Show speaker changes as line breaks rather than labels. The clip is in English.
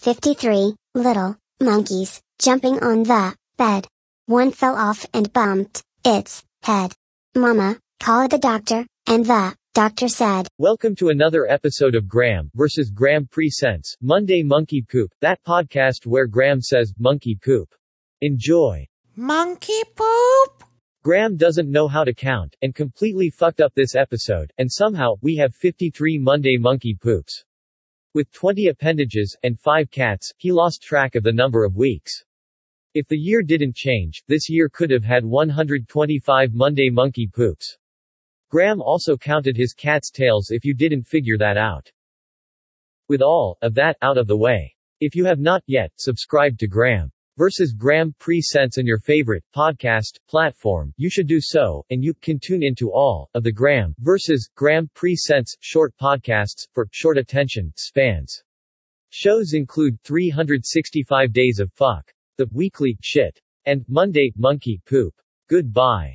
53 little monkeys jumping on the bed. One fell off and bumped its head. Mama called the doctor, and the doctor said,
Welcome to another episode of Graeme vs. Graeme Presents Monday Monkey Poop, that podcast where Graeme says monkey poop. Enjoy.
Monkey poop?
Graeme doesn't know how to count, and completely fucked up this episode, and somehow, we have 53 Monday monkey poops. With 20 appendages, and 5 cats, he lost track of the number of weeks. If the year didn't change, this year could have had 125 Monday monkey poops. Graeme also counted his cat's tails if you didn't figure that out. With all of that out of the way. If you have not yet subscribed to Graeme versus Graeme Presents in your favorite podcast platform, you should do so, and you can tune into all of the Graeme versus Graeme Presents short podcasts for short attention spans. Shows include 365 Days of Fuck, The Weekly Shit, and Monday Monkey Poop. Goodbye.